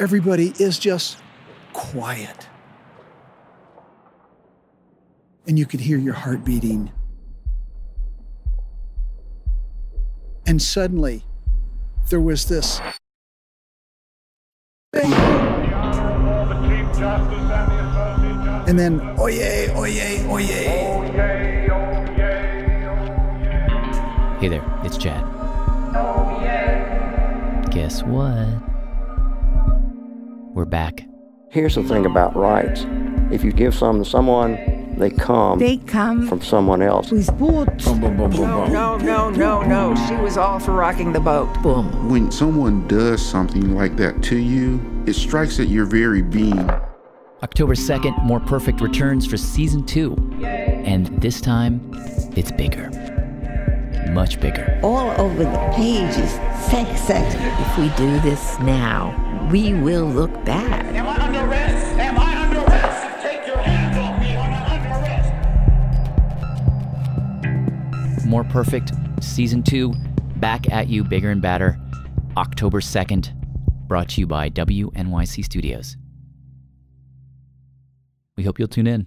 everybody is just quiet. And you could hear your heart beating. And suddenly, there was this and then, oye, oye, oye. Hey there, it's Jad. Guess what? We're back. Here's the thing about rights. If you give some to someone, they come They come from someone else. with boat. No, no, no, no, no. She was all for rocking the boat. Boom. When someone does something like that to you, it strikes at your very being. October 2nd, More Perfect returns for season two. And this time, it's bigger. Much bigger. all over the pages. Sex, sex. If we do this now, we will look bad. Am I under arrest? Am I under arrest? Take your hands off me. I'm under arrest. More Perfect, season two, back at you, bigger and badder. October 2nd, brought to you by WNYC Studios. We hope you'll tune in.